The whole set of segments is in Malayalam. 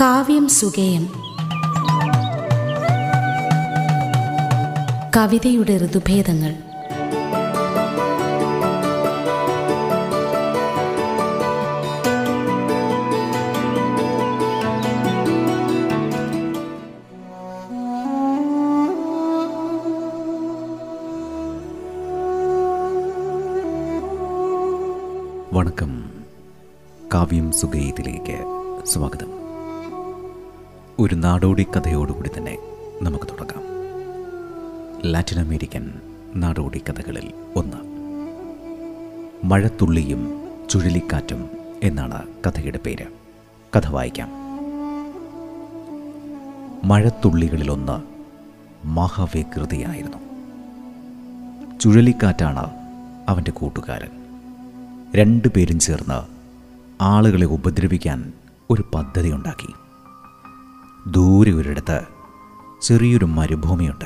കാവ്യം സുഗേയം കവിതയുടെ ഋതുഭേദങ്ങൾ. വണക്കം. കാവ്യം സുഗയത്തിലേക്ക് സ്വാഗതം. ഒരു നാടോടി കഥയോടുകൂടി തന്നെ നമുക്ക് തുടങ്ങാം. ലാറ്റിൻ അമേരിക്കൻ നാടോടി കഥകളിൽ ഒന്ന്. മഴത്തുള്ളിയും ചുഴലിക്കാറ്റും എന്നാണ് കഥയുടെ പേര്. കഥ വായിക്കാം. മഴത്തുള്ളികളിലൊന്ന് മഹാവികൃതിയായിരുന്നു. ചുഴലിക്കാറ്റാണ് അവന്റെ കൂട്ടുകാരൻ. രണ്ടു പേരും ചേർന്ന് ആളുകളെ ഉപദ്രവിക്കാൻ ഒരു പദ്ധതി ഉണ്ടാക്കി. ദൂരെ ഒരിടത്ത് ചെറിയൊരു മരുഭൂമിയുണ്ട്.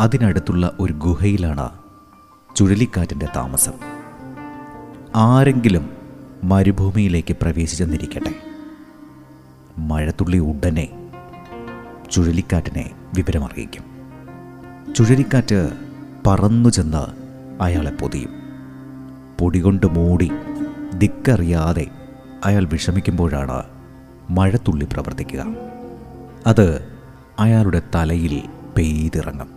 അതിനടുത്തുള്ള ഒരു ഗുഹയിലാണ് ചുഴലിക്കാറ്റിന്റെ താമസം. ആരെങ്കിലും മരുഭൂമിയിലേക്ക് പ്രവേശിച്ചെന്നിരിക്കട്ടെ മഴത്തുള്ളി ഉടനെ ചുഴലിക്കാറ്റിനെ വിവരമറിയിക്കും. ചുഴലിക്കാറ്റ് പറന്നു ചെന്ന് അയാളെ പൊതിയും. പൊടികൊണ്ട് മൂടി ദിക്കറിയാതെ അയാൾ വിഷമിക്കുമ്പോഴാണ് മഴത്തുള്ളി പ്രവർത്തിക്കുക. അത് അയാളുടെ തലയിൽ പെയ്തിറങ്ങും.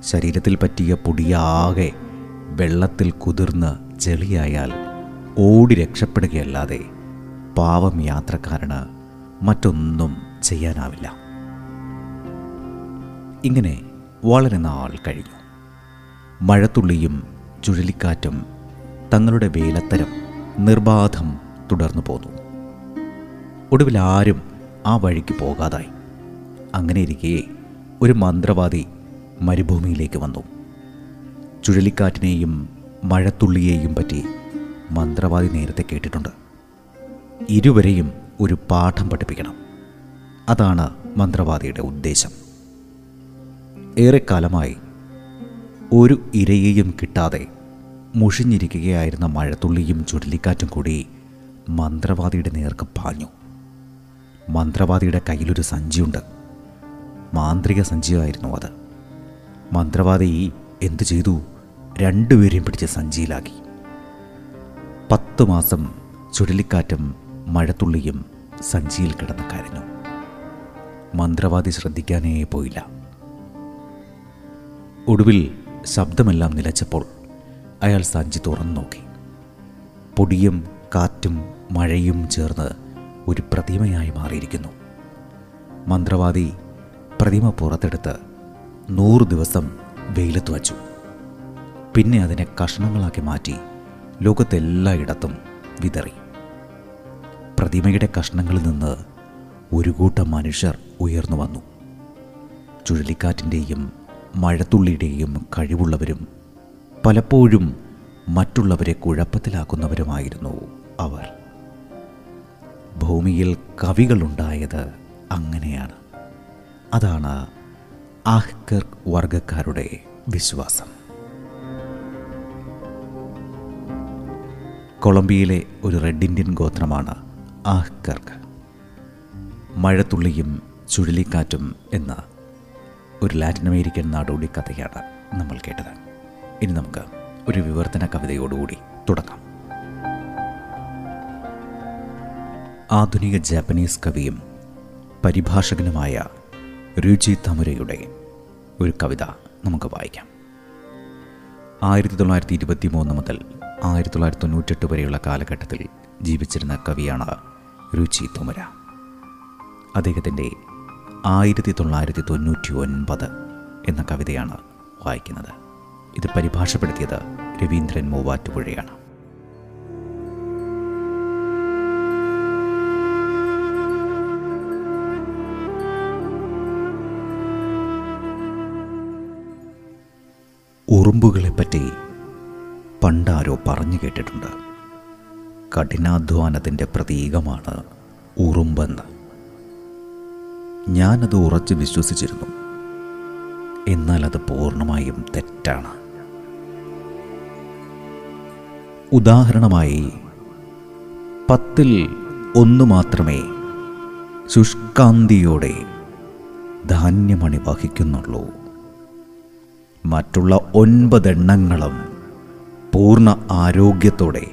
ശരീരത്തിൽ പറ്റിയ പൊടിയാകെ വെള്ളത്തിൽ കുതിർന്ന് ചെളിയായാൽ ഓടി രക്ഷപ്പെടുകയല്ലാതെ പാവം യാത്രക്കാരന് മറ്റൊന്നും ചെയ്യാനാവില്ല. ഇങ്ങനെ വളരെ നാൾ കഴിഞ്ഞു. മഴത്തുള്ളിയും ചുഴലിക്കാറ്റും തങ്ങളുടെ വേലത്തരം നിർബാധം തുടർന്നു പോന്നു. ഒടുവിൽ ആരും ആ വഴിക്ക് പോകാതായി. അങ്ങനെ ഇരിക്കെ ഒരു മന്ത്രവാദി മരുഭൂമിയിലേക്ക് വന്നു. ചുഴലിക്കാറ്റിനെയും മഴത്തുള്ളിയെയും പറ്റി മന്ത്രവാദി നേരത്തെ കേട്ടിട്ടുണ്ട്. ഇരുവരെയും ഒരു പാഠം പഠിപ്പിക്കണം. അതാണ് മന്ത്രവാദിയുടെ ഉദ്ദേശം. ഏറെക്കാലമായി ഒരു ഇരയെയും കിട്ടാതെ മുഷിഞ്ഞിരിക്കുകയായിരുന്ന മഴത്തുള്ളിയും ചുഴലിക്കാറ്റും കൂടി മന്ത്രവാദിയുടെ നേർക്ക് പാഞ്ഞു. മന്ത്രവാദിയുടെ കയ്യിലൊരു സഞ്ചിയുണ്ട്. മാന്ത്രിക സഞ്ചിയായിരുന്നു അത്. മന്ത്രവാദി എന്തു ചെയ്തു? രണ്ടുപേരെയും പിടിച്ച് സഞ്ചിയിലാക്കി. പത്ത് മാസം ചുഴലിക്കാറ്റും മഴത്തുള്ളിയും സഞ്ചിയിൽ കിടന്ന് കരഞ്ഞു. മന്ത്രവാദി ശ്രദ്ധിക്കാനേ പോയില്ല. ഒടുവിൽ ശബ്ദമെല്ലാം നിലച്ചപ്പോൾ അയാൾ സഞ്ചി തുറന്നു നോക്കി പൊടിയും കാറ്റും മഴയും ചേർന്ന് ഒരു പ്രതിമയായി മാറിയിരിക്കുന്നു. മന്ത്രവാദി പ്രതിമ പുറത്തെടുത്ത് നൂറ് ദിവസം വെയിലത്ത് വച്ചു. പിന്നെ അതിനെ കഷ്ണങ്ങളാക്കി മാറ്റി ലോകത്തെല്ലായിടത്തും വിതറി. പ്രതിമയുടെ കഷ്ണങ്ങളിൽ നിന്ന് ഒരു കൂട്ടം മനുഷ്യർ ഉയർന്നു വന്നു. ചുഴലിക്കാറ്റിന്റെയും മഴത്തുള്ളിയുടെയും കഴിവുള്ളവരും പലപ്പോഴും മറ്റുള്ളവരെ കുഴപ്പത്തിലാക്കുന്നവരുമായിരുന്നു അവർ. ഭൂമിയിൽ കവികളുണ്ടായത് അങ്ങനെയാണ്. അതാണ് ആഹ്കർ വർഗക്കാരുടെ വിശ്വാസം. കൊളംബിയയിലെ ഒരു റെഡ് ഇന്ത്യൻ ഗോത്രമാണ് ആഹ്കർക്ക്. മഴത്തുള്ളിയും ചുഴലിക്കാറ്റും എന്ന ഒരു ലാറ്റിൻ അമേരിക്കൻ നാടോടി കഥയാണ് നമ്മൾ കേട്ടത്. ഇനി നമുക്ക് ഒരു വിവർത്തന കവിതയോടുകൂടി തുടങ്ങാം. ആധുനിക ജാപ്പനീസ് കവിയും പരിഭാഷകനുമായ രുചി തമുരയുടെ ഒരു കവിത നമുക്ക് വായിക്കാം. ആയിരത്തി തൊള്ളായിരത്തി ഇരുപത്തി മൂന്ന് മുതൽ ആയിരത്തി തൊള്ളായിരത്തി തൊണ്ണൂറ്റെട്ട് വരെയുള്ള കാലഘട്ടത്തിൽ ജീവിച്ചിരുന്ന കവിയാണ് രുചി തുമുര. അദ്ദേഹത്തിന്റെ ആയിരത്തി തൊള്ളായിരത്തി തൊണ്ണൂറ്റി ഒൻപത് എന്ന കവിതയാണ് വായിക്കുന്നത്. ഇത് പരിഭാഷപ്പെടുത്തിയത് രവീന്ദ്രൻ മൂവാറ്റുപുഴയാണ്. ഉറുമ്പുകളെപ്പറ്റി പണ്ടാരോ പറഞ്ഞു കേട്ടിട്ടുണ്ട്. കഠിനാധ്വാനത്തിന്റെ പ്രതീകമാണ് ഉറുമ്പെന്ന്. ഞാനത് ഉറച്ച് വിശ്വസിച്ചിരുന്നു. എന്നാൽ അത് പൂർണമായും തെറ്റാണ്. ഉദാഹരണമായി പത്തിൽ ഒന്ന് മാത്രമേ ശുഷ്കാന്തിയോടെ ധാന്യമണി വഹിക്കുന്നുള്ളൂ. മറ്റുള്ള ഒൻപതെണ്ണങ്ങളും പൂർണ ആരോഗ്യത്തോടെ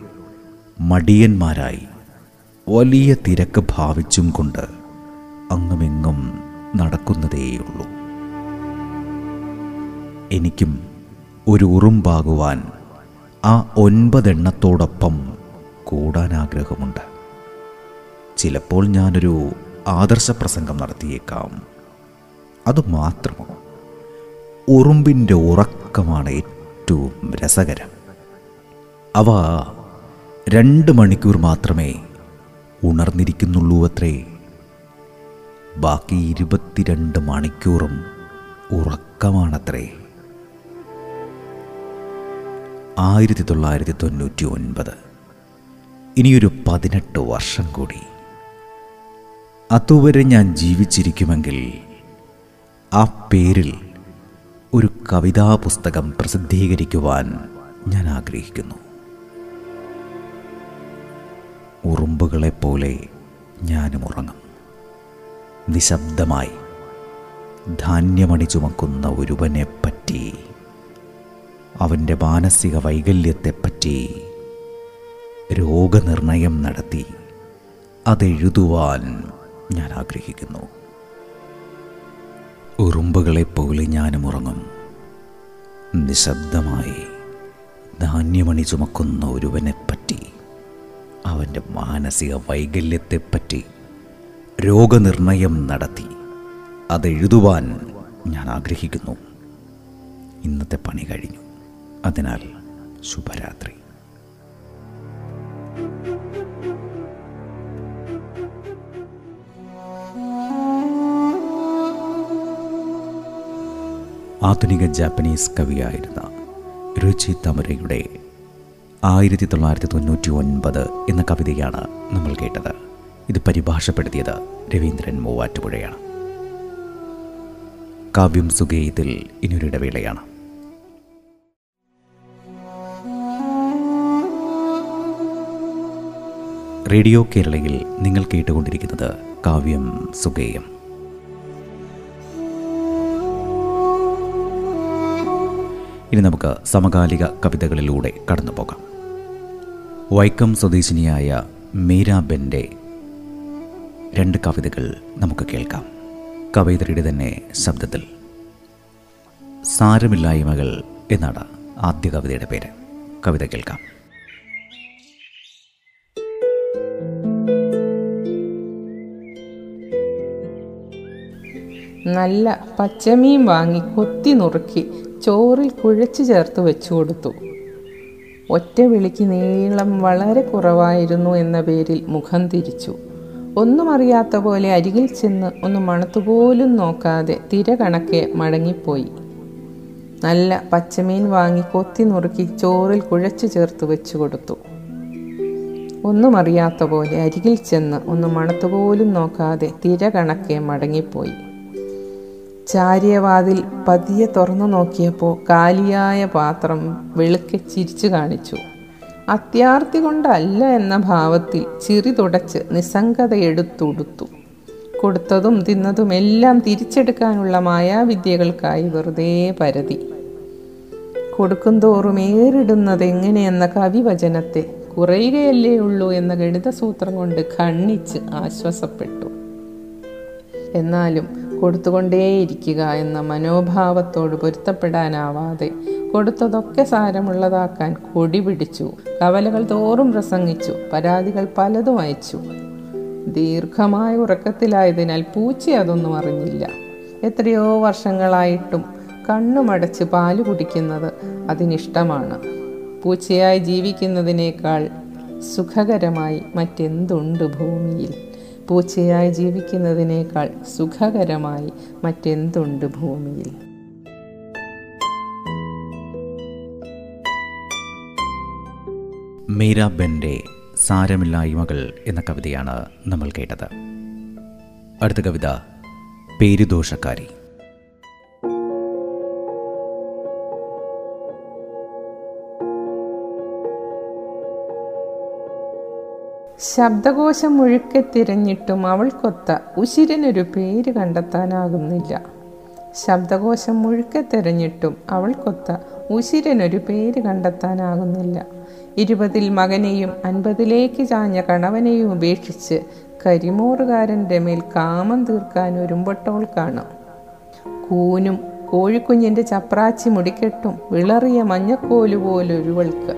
മടിയന്മാരായി വലിയ തിരക്ക് ഭാവിച്ചും കൊണ്ട് അങ്ങുമിങ്ങും നടക്കുന്നതേയുള്ളൂ. എനിക്കും ഒരു ഉറുമ്പാകുവാൻ ആ ഒൻപതെണ്ണത്തോടൊപ്പം കൂടാൻ ആഗ്രഹമുണ്ട് ചിലപ്പോൾ ഞാനൊരു ആദർശ പ്രസംഗം നടത്തിയേക്കാം അതുമാത്രമോ ഉറുമ്പിന്റെ ഉറക്കമാണ് ഏറ്റവും രസകരം. അവ രണ്ട് മണിക്കൂർ മാത്രമേ ഉണർന്നിരിക്കുന്നുള്ളൂ അത്രേ. ബാക്കി ഇരുപത്തിരണ്ട് മണിക്കൂറും ഉറക്കമാണത്രേ. ആയിരത്തി തൊള്ളായിരത്തി തൊണ്ണൂറ്റി ഒൻപത്. ഇനിയൊരു പതിനെട്ട് വർഷം കൂടി. അതുവരെ ഞാൻ ജീവിച്ചിരിക്കുമെങ്കിൽ ആ പേരിൽ ഒരു കവിതാ പുസ്തകം പ്രസിദ്ധീകരിക്കുവാൻ ഞാൻ ആഗ്രഹിക്കുന്നു. ഉറുമ്പുകളെപ്പോലെ ഞാനും ഉറങ്ങും. നിശബ്ദമായി ധാന്യമണി ചുമക്കുന്ന ഒരുവനെപ്പറ്റി അവന്റെ മാനസിക വൈകല്യത്തെപ്പറ്റി രോഗനിർണയം നടത്തി അതെഴുതുവാൻ ഞാൻ ആഗ്രഹിക്കുന്നു. ഉറുമ്പുകളെപ്പോലെ ഞാനും ഉറങ്ങും. നിശബ്ദമായി ധാന്യമണി ചുമക്കുന്ന ഒരുവനെപ്പറ്റി അവന്റെ മാനസിക വൈകല്യത്തെപ്പറ്റി രോഗനിർണയം നടത്തി അതെഴുതുവാൻ ഞാൻ ആഗ്രഹിക്കുന്നു. ഇന്നത്തെ പണി കഴിഞ്ഞു. അതിനാൽ ശുഭരാത്രി. ആധുനിക ജാപ്പനീസ് കവിയായിരുന്ന രുചി തമരയുടെ ആയിരത്തി തൊള്ളായിരത്തി തൊണ്ണൂറ്റി ഒൻപത് എന്ന കവിതയാണ് നമ്മൾ കേട്ടത്. ഇത് പരിഭാഷപ്പെടുത്തിയത് രവീന്ദ്രൻ മൂവാറ്റുപുഴയാണ്. കാവ്യം സുഗേയത്തിൽ ഇനിയൊരിടവേളയാണ് റേഡിയോ കേരളയിൽ നിങ്ങൾ കേട്ടുകൊണ്ടിരിക്കുന്നത് കാവ്യം സുഗേയം. ഇനി നമുക്ക് സമകാലിക കവിതകളിലൂടെ കടന്നു പോകാം വൈക്കം സ്വദേശിനിയായ മീരാബെന്റെ രണ്ട് കവിതകൾ നമുക്ക് കേൾക്കാം. കവയിത്രിയുടെ തന്നെ ശബ്ദത്തിൽ സാരമില്ലായ്മകൾ എന്നാണ് ആദ്യ കവിതയുടെ പേര്. കവിത കേൾക്കാം. നല്ല പച്ചമീൻ വാങ്ങി കൊത്തി നുറുക്കി ചോറിൽ കുഴച്ചു ചേർത്ത് വെച്ചു കൊടുത്തു. ഒറ്റ വിളിക്ക് നീളം വളരെ കുറവായിരുന്നു എന്ന പേരിൽ മുഖം തിരിച്ചു. ഒന്നും അറിയാത്ത പോലെ അരികിൽ ചെന്ന് ഒന്ന് മണത്തുപോലും നോക്കാതെ തിര കണക്കെ മടങ്ങിപ്പോയി. നല്ല പച്ചമീൻ വാങ്ങി കൊത്തി നുറുക്കി ചോറിൽ കുഴച്ചു ചേർത്ത് വെച്ചു കൊടുത്തു. ഒന്നും അറിയാത്ത പോലെ അരികിൽ ചെന്ന് ഒന്ന് മണത്തുപോലും നോക്കാതെ തിര കണക്കെ മടങ്ങിപ്പോയി. ചാരിയവാതിൽ പതിയെ തുറന്നു നോക്കിയപ്പോൾ കാലിയായ പാത്രം വെളുക്കെ ചിരിച്ചു കാണിച്ചു. അത്യാർത്തി കൊണ്ടല്ല എന്ന ഭാവത്തിൽ ചിറി തുടച്ച് നിസ്സംഗതയെടുത്തുടുത്തു. കൊടുത്തതും തിന്നതും എല്ലാം തിരിച്ചെടുക്കാനുള്ള മായാവിദ്യകൾക്കായി വെറുതെ പരതി. കൊടുക്കും തോറും ഏറിടുന്നത് എങ്ങനെയെന്ന കവിവചനത്തെ കുറയുകയല്ലേ ഉള്ളൂ എന്ന ഗണിതസൂത്രം കൊണ്ട് ഖണ്ണിച്ച് ആശ്വാസപ്പെട്ടു. എന്നാലും കൊടുത്തുകൊണ്ടേയിരിക്കുക എന്ന മനോഭാവത്തോട് പൊരുത്തപ്പെടാനാവാതെ കൊടുത്തതൊക്കെ സാരമുള്ളതാക്കാൻ കൊടി പിടിച്ചു. കവലകൾ തോറും പ്രസംഗിച്ചു. പരാതികൾ പലതും അയച്ചു. ദീർഘമായ ഉറക്കത്തിലായതിനാൽ പൂച്ച അതൊന്നും അറിഞ്ഞില്ല. എത്രയോ വർഷങ്ങളായിട്ടും കണ്ണുമടച്ച് പാൽ കുടിക്കുന്നത് അതിനിഷ്ടമാണ്. പൂച്ചയായി ജീവിക്കുന്നതിനേക്കാൾ സുഖകരമായി മറ്റെന്തുണ്ട് ഭൂമിയിൽ? പൂച്ചയായി ജീവിക്കുന്നതിനേക്കാൾ സുഖകരമായി മറ്റെന്തുണ്ട് ഭൂമിയിൽ? മീരാബെന്റെ സാരമില്ലായ്മകൾ എന്ന കവിതയാണ് നമ്മൾ കേട്ടത്. അടുത്ത കവിത പേരുദോഷക്കാരി. ശബ്ദകോശം മുഴുക്കെ തിരഞ്ഞിട്ടും അവൾക്കൊത്ത ഉശിരനൊരു പേര് കണ്ടെത്താനാകുന്നില്ല. ശബ്ദകോശം മുഴുക്കെ തിരഞ്ഞിട്ടും അവൾക്കൊത്ത ഉശിരനൊരു പേര് കണ്ടെത്താനാകുന്നില്ല. ഇരുപതിൽ മകനെയും അൻപതിലേക്ക് ചാഞ്ഞ കണവനെയും ഉപേക്ഷിച്ച് കരിമോറുകാരന്റെ മേൽ കാമം തീർക്കാൻ ഒരുമ്പൊട്ടോൾക്കാണ് കൂനും കോഴിക്കുഞ്ഞിന്റെ ചപ്രാച്ചി മുടിക്കെട്ടും വിളറിയ മഞ്ഞക്കോലുപോലൊരുവൾക്ക്.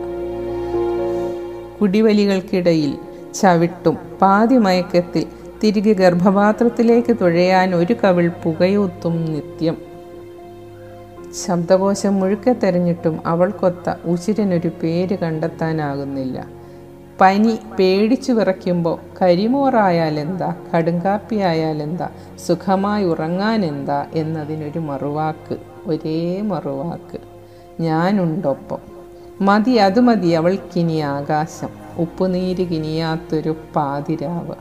കുടിവലികൾക്കിടയിൽ ചവിട്ടും. പാതി മയക്കത്തിൽ തിരികെ ഗർഭപാത്രത്തിലേക്ക് തുഴയാൻ ഒരു കവിൾ പുകയൂത്തും നിത്യം. ശബ്ദകോശം മുഴുക്കെ തെരഞ്ഞിട്ടും അവൾക്കൊത്ത ഉശിരനൊരു പേര് കണ്ടെത്താനാകുന്നില്ല. പനി പേടിച്ചു വിറയ്ക്കുമ്പോൾ കരിമോറായാലെന്താ കടുങ്കാപ്പിയായാലെന്താ സുഖമായി ഉറങ്ങാനെന്താ എന്നതിനൊരു മറുവാക്ക് ഒരേ മറുവാക്ക്. ഞാനുണ്ടൊപ്പം. മതി അതുമതി അവൾക്കിനി ആകാശം. ഉപ്പുനീര് കിനിയാത്തൊരു പാതിരാവ്.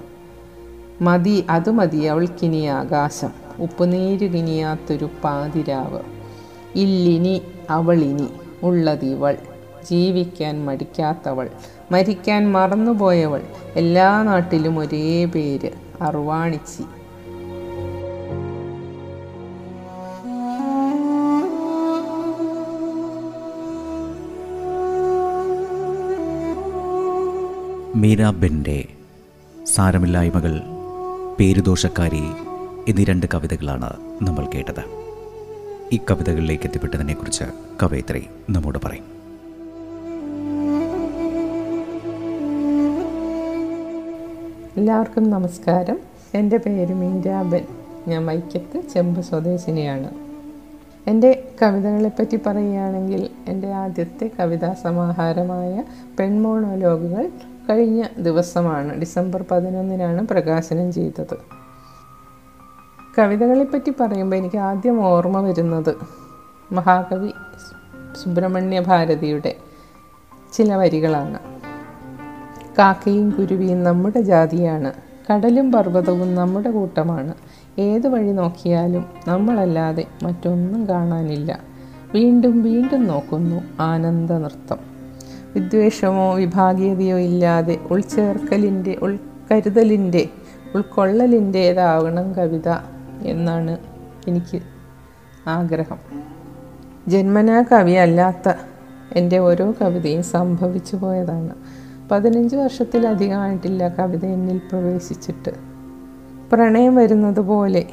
മതി അത് മതി അവൾക്കിനി ആകാശം. ഉപ്പുനീര് കിനിയാത്തൊരു പാതിരാവ്. ഇല്ലിനി അവളിനി ഉള്ളതിവൾ. ജീവിക്കാൻ മടിക്കാത്തവൾ. മരിക്കാൻ മറന്നുപോയവൾ. എല്ലാ നാട്ടിലും ഒരേ പേര്. അറുവാണിച്ചി മീരാബെന്റെ സാരമില്ലായ്മകൾ പേരുദോഷക്കാരി എന്നീ രണ്ട് കവിതകളാണ് നമ്മൾ കേട്ടത്. ഈ കവിതകളിലേക്ക് എത്തിപ്പെട്ടതിനെക്കുറിച്ച് കവയിത്രി നമ്മോട് പറയും. എല്ലാവർക്കും നമസ്കാരം. എന്റെ പേര് മീരാബൻ. ഞാൻ വൈക്കത്ത് ചെമ്പ് സ്വദേശിനിയാണ്. എന്റെ കവിതകളെപ്പറ്റി പറയുകയാണെങ്കിൽ എന്റെ ആദ്യത്തെ കവിതാ സമാഹാരമായ പെൺമോണോലോഗുകൾ കഴിഞ്ഞ ദിവസമാണ് ഡിസംബർ പതിനൊന്നിനാണ് പ്രകാശനം ചെയ്തത്. കവിതകളെപ്പറ്റി പറയുമ്പോൾ എനിക്ക് ആദ്യം ഓർമ്മ വരുന്നത് മഹാകവി സുബ്രഹ്മണ്യ ഭാരതിയുടെ ചില വരികളാണ്. കാക്കയും കുരുവിയും നമ്മുടെ ജാതിയാണ്. കടലും പർവതവും നമ്മുടെ കൂട്ടമാണ്. ഏത് വഴി നോക്കിയാലും നമ്മളല്ലാതെ മറ്റൊന്നും കാണാനില്ല. വീണ്ടും വീണ്ടും നോക്കുന്നു ആനന്ദ നൃത്തം. വിദ്വേഷമോ വിഭാഗീയതയോ ഇല്ലാതെ ഉൾച്ചേർക്കലിന്റെ ഉൾക്കരുതലിന്റെ ഉൾക്കൊള്ളലിന്റേതാവണം കവിത എന്നാണ് എനിക്ക് ആഗ്രഹം. ജന്മനാ കവിയല്ലാത്ത എന്റെ ഓരോ കവിതയും സംഭവിച്ചു പോയതാണ്. പതിനഞ്ച് വർഷത്തിലധികമായിട്ടില്ല കവിത എന്നിൽ പ്രവേശിച്ചിട്ട്. പ്രണയം വരുന്നത് പോലെ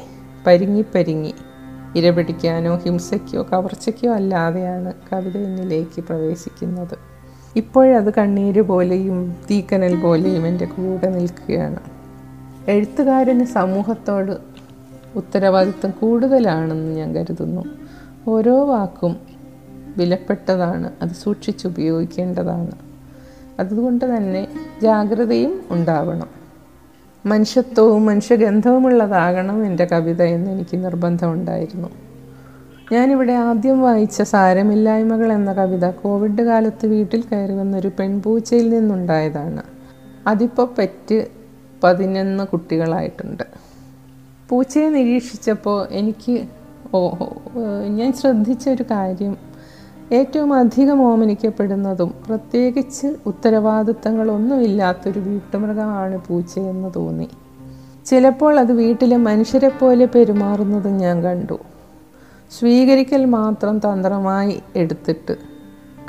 പരിങ്ങി പരിങ്ങി ഇരപിടിക്കാനോ ഹിംസയ്ക്കോ കവർച്ചയ്ക്കോ അല്ലാതെയാണ് കവിത എന്നിലേക്ക് പ്രവേശിക്കുന്നത്. ഇപ്പോഴത് കണ്ണീര് പോലെയും തീക്കനൽ പോലെയും എന്റെ കൂടെ നിൽക്കുകയാണ്. എഴുത്തുകാരന് സമൂഹത്തോട് ഉത്തരവാദിത്വം കൂടുതലാണെന്ന് ഞാൻ കരുതുന്നു. ഓരോ വാക്കും വിലപ്പെട്ടതാണ് അത് സൂക്ഷിച്ചുപയോഗിക്കേണ്ടതാണ് അതുകൊണ്ട് തന്നെ ജാഗ്രതയും ഉണ്ടാവണം. മനുഷ്യത്വവും മനുഷ്യഗന്ധവുമുള്ളതാകണം എന്റെ കവിത എന്ന് എനിക്ക് നിർബന്ധമുണ്ടായിരുന്നു ഞാനിവിടെ ആദ്യം വായിച്ച സാരമില്ലായ്മകൾ എന്ന കവിത കോവിഡ് കാലത്ത് വീട്ടിൽ കയറി വന്നൊരു പെൺപൂച്ചയിൽ നിന്നുണ്ടായതാണ്. അതിപ്പോൾ പെറ്റ് പതിനൊന്ന് കുട്ടികളായിട്ടുണ്ട്. പൂച്ചയെ നിരീക്ഷിച്ചപ്പോൾ എനിക്ക് ഞാൻ ശ്രദ്ധിച്ച ഒരു കാര്യം. ഏറ്റവും അധികം ഓമനിക്കപ്പെടുന്നതും പ്രത്യേകിച്ച് ഉത്തരവാദിത്തങ്ങളൊന്നുമില്ലാത്തൊരു വീട്ടുമൃഗമാണ് പൂച്ചയെന്ന് തോന്നി. ചിലപ്പോൾ അത് വീട്ടിലെ മനുഷ്യരെ പോലെ പെരുമാറുന്നതും ഞാൻ കണ്ടു. സ്വീകരിക്കൽ മാത്രം തന്ത്രമായി എടുത്തിട്ട്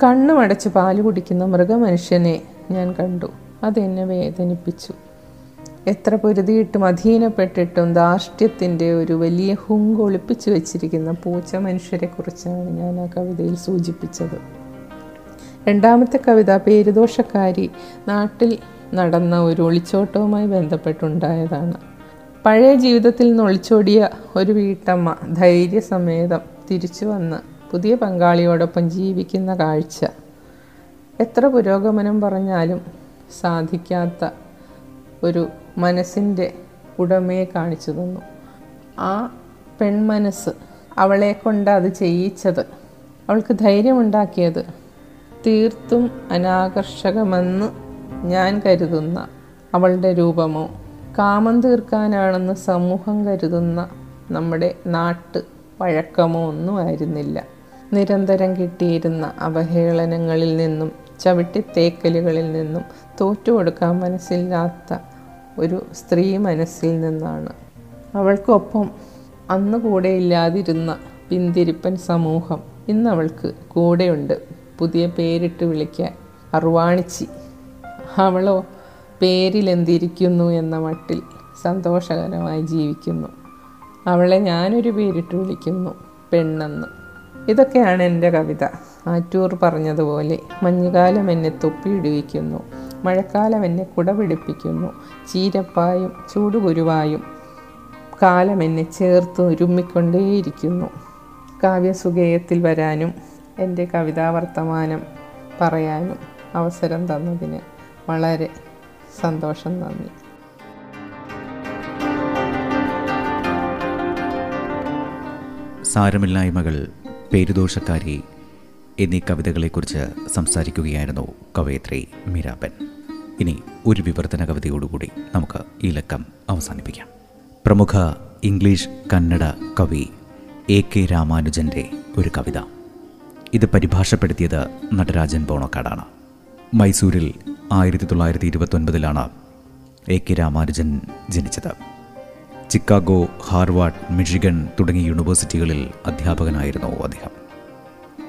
കണ്ണുമടച്ച് പാൽ കുടിക്കുന്ന മൃഗമനുഷ്യനെ ഞാൻ കണ്ടു. അതെന്നെ വേദനിപ്പിച്ചു. എത്ര പൊരുതിയിട്ടും അധീനപ്പെട്ടിട്ടും ധാർഷ്ട്യത്തിന്റെ ഒരു വലിയ ഹുങ്ക് ഒളിപ്പിച്ചു വെച്ചിരിക്കുന്ന പൂച്ച മനുഷ്യരെക്കുറിച്ചാണ് ഞാൻ ആ കവിതയിൽ സൂചിപ്പിച്ചത്. രണ്ടാമത്തെ കവിത പേരുദോഷക്കാരി നാട്ടിൽ നടന്ന ഒരു ഒളിച്ചോട്ടവുമായി ബന്ധപ്പെട്ടുണ്ടായതാണ്. പഴയ ജീവിതത്തിൽ നിന്ന് ഒളിച്ചോടിയ ഒരു വീട്ടമ്മ ധൈര്യസമേതം തിരിച്ചു വന്ന് പുതിയ പങ്കാളിയോടൊപ്പം ജീവിക്കുന്ന കാഴ്ച. എത്ര പുരോഗമനം പറഞ്ഞാലും സാധിക്കാത്ത ഒരു മനസ്സിന്റെ ഉടമയെ കാണിച്ചു തന്നു. ആ പെൺമനസ് അവളെ കൊണ്ട് അത് ചെയ്യിച്ചത് അവൾക്ക് ധൈര്യമുണ്ടാക്കിയത് തീർത്തും അനാകർഷകമെന്ന് ഞാൻ കരുതുന്ന അവളുടെ രൂപമോ കാമം തീർക്കാനാണെന്ന് സമൂഹം കരുതുന്ന നമ്മുടെ നാട്ട് പഴക്കമോ ഒന്നും ആയിരുന്നില്ല. നിരന്തരം കിട്ടിയിരുന്ന അവഹേളനങ്ങളിൽ നിന്നും ചവിട്ടിത്തേക്കലുകളിൽ നിന്നും തോറ്റു കൊടുക്കാൻ മനസ്സില്ലാത്ത ഒരു സ്ത്രീ മനസ്സിൽ നിന്നാണ്. അവൾക്കൊപ്പം അന്ന് കൂടെ ഇല്ലാതിരുന്ന പിന്തിരിപ്പൻ സമൂഹം ഇന്ന് അവൾക്ക് കൂടെയുണ്ട്. പുതിയ പേരിട്ട് വിളിക്കാൻ അറുവാണിച്ചി അവളോ പേരിലെന്തിരിക്കുന്നു എന്ന മട്ടിൽ സന്തോഷകരമായി ജീവിക്കുന്നു. അവളെ ഞാനൊരു പേരിട്ട് വിളിക്കുന്നു പെണ്ണെന്ന്. ഇതൊക്കെയാണ് എന്റെ കവിത. ആറ്റൂർ പറഞ്ഞതുപോലെ മഞ്ഞുകാലം എന്നെ തൊപ്പിയിടുവിക്കുന്നു മഴക്കാലം എന്നെ കുടപിടിപ്പിക്കുന്നു ചീരപ്പായും ചൂടുകുരുവായും കാലം എന്നെ ചേർത്ത് ഒരുമ്മിക്കൊണ്ടേയിരിക്കുന്നു. കാവ്യസുഖേയത്തിൽ വരാനും എന്റെ കവിതാവർത്തമാനം പറയാനും അവസരം തന്നതിന് വളരെ സന്തോഷം നന്ദി. സാരമില്ലായ്മകൾ പേരുദോഷക്കാരി എന്നീ കവിതകളെക്കുറിച്ച് സംസാരിക്കുകയായിരുന്നു കവയത്രി മീരാബൻ ഇനി ഒരു വിവർത്തന കവിതയോടുകൂടി നമുക്ക് ഈ ലക്കം അവസാനിപ്പിക്കാം. പ്രമുഖ ഇംഗ്ലീഷ് കന്നഡ കവി എ കെ രാമാനുജന്റെ ഒരു കവിത. ഇത് പരിഭാഷപ്പെടുത്തിയത് നടരാജൻ ബോണക്കാടാണ്. മൈസൂരിൽ ആയിരത്തി തൊള്ളായിരത്തി ഇരുപത്തൊൻപതിലാണ് എ കെ രാമാനുജൻ ജനിച്ചത്. ചിക്കാഗോ ഹാർവാർഡ് മിഷിഗൺ തുടങ്ങിയ യൂണിവേഴ്സിറ്റികളിൽ അധ്യാപകനായിരുന്നു അദ്ദേഹം.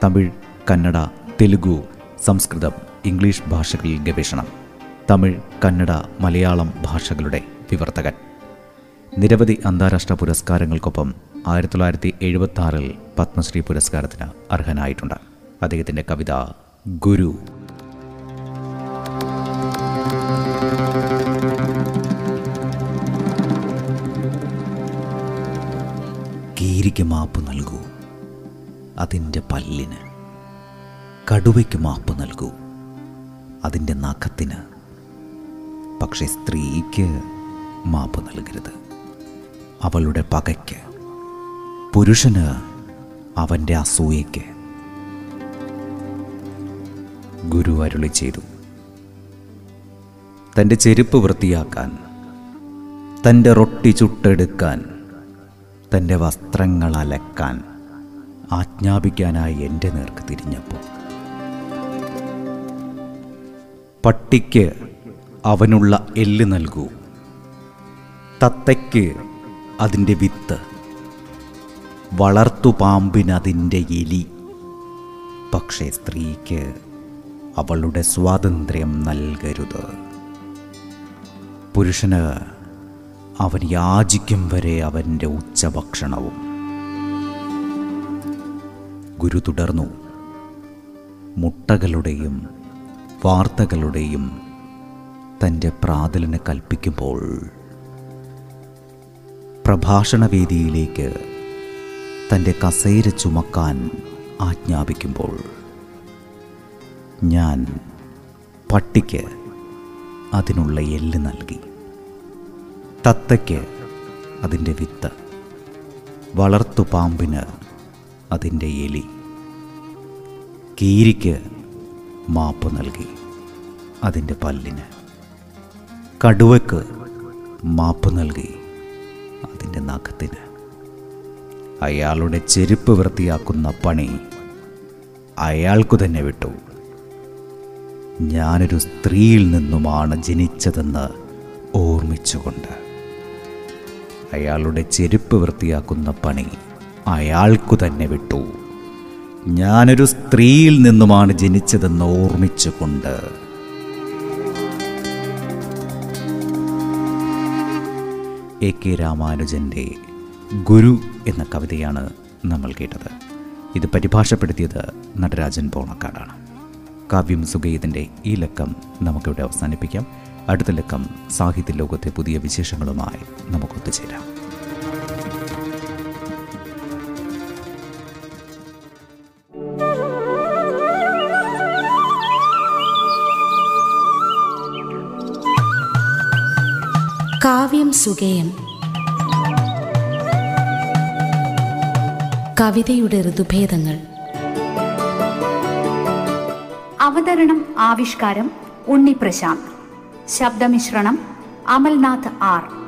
തമിഴ് കന്നഡ തെലുഗു സംസ്കൃതം ഇംഗ്ലീഷ് ഭാഷകളിൽ ഗവേഷണം. തമിഴ് കന്നഡ മലയാളം ഭാഷകളുടെ വിവർത്തകൻ. നിരവധി അന്താരാഷ്ട്ര പുരസ്കാരങ്ങൾക്കൊപ്പം ആയിരത്തി തൊള്ളായിരത്തി എഴുപത്തി പത്മശ്രീ പുരസ്കാരത്തിന് അർഹനായിട്ടുണ്ട്. അദ്ദേഹത്തിന്റെ കവിത ഗുരു. കീരിക്ക് മാപ്പ് നൽകൂ. അതിന്റെ പല്ലിന് കടുവയ്ക്ക് മാപ്പ് നൽകൂ. അതിന്റെ നഖത്തിന് പക്ഷെ സ്ത്രീക്ക് മാപ്പ് നൽകരുത്. അവളുടെ പകയ്ക്ക് പുരുഷന് അവന്റെ അസൂയയ്ക്ക്. ഗുരു അരുളി ചെയ്തു. തന്റെ ചെരുപ്പ് വൃത്തിയാക്കാൻ തന്റെ റൊട്ടി ചുട്ടെടുക്കാൻ തന്റെ വസ്ത്രങ്ങൾ അലക്കാൻ ആജ്ഞാപിക്കാനായി എന്റെ നേർക്ക് തിരിഞ്ഞപ്പോൾ പട്ടിക്ക് അവനുള്ള എല്ല് നൽകൂ. തത്തയ്ക്ക് അതിന്റെ വിത്ത്. വളർത്തു പാമ്പിനതിന്റെ എലി. പക്ഷേ സ്ത്രീക്ക് അവളുടെ സ്വാതന്ത്ര്യം നൽകരുത്. പുരുഷന് അവൻ യാചിക്കും വരെ അവന്റെ ഉച്ചഭക്ഷണവും. ഗുരു തുടർന്നു മുട്ടകളുടെയും വാർത്തകളുടെയും തന്റെ പ്രാതലിന് കൽപ്പിക്കുമ്പോൾ പ്രഭാഷണവേദിയിലേക്ക് തന്റെ കസേര ചുമക്കാൻ ആജ്ഞാപിക്കുമ്പോൾ ഞാൻ പട്ടിക്ക് അതിനുള്ള എല്ല് നൽകി. തത്തയ്ക്ക് അതിന്റെ വിത്ത് വളർത്തു പാമ്പിന് അതിന്റെ എലി. കീരിക്ക് മാപ്പ് നൽകി അതിന്റെ പല്ലിന്. കടുവയ്ക്ക് മാപ്പ് നൽകി അതിന്റെ നഖത്തിന്. അയാളുടെ ചെരുപ്പ് വൃത്തിയാക്കുന്ന പണി അയാൾക്കു തന്നെ വിട്ടു. ഞാനൊരു സ്ത്രീയിൽ നിന്നുമാണ് ജനിച്ചതെന്ന് ഓർമ്മിച്ചുകൊണ്ട് അയാളുടെ ചെരുപ്പ് വൃത്തിയാക്കുന്ന പണി അയാൾക്കു തന്നെ വിട്ടു. ഞാനൊരു സ്ത്രീയിൽ നിന്നുമാണ് ജനിച്ചതെന്ന് ഓർമ്മിച്ചുകൊണ്ട്. എ കെ രാമാനുജന്റെ ഗുരു എന്ന കവിതയാണ് നമ്മൾ കേട്ടത്. ഇത് പരിഭാഷപ്പെടുത്തിയത് നടരാജൻ പോണക്കാടാണ്. കാവ്യം സുഗീതിന്റെ ഈ ലക്കം നമുക്കിവിടെ അവസാനിപ്പിക്കാം. അടുത്ത ലക്കം സാഹിത്യ ലോകത്തെ പുതിയ വിശേഷങ്ങളുമായി നമുക്ക് ഒത്തുചേരാം കാവ്യം സുഖയം കവിതയുടെ ഋതുഭേദങ്ങൾ. അവതരണം ആവിഷ്കാരം ഉണ്ണി പ്രശാന്ത് ശബ്ദമിശ്രണം. അമൽനാഥ് ആർ.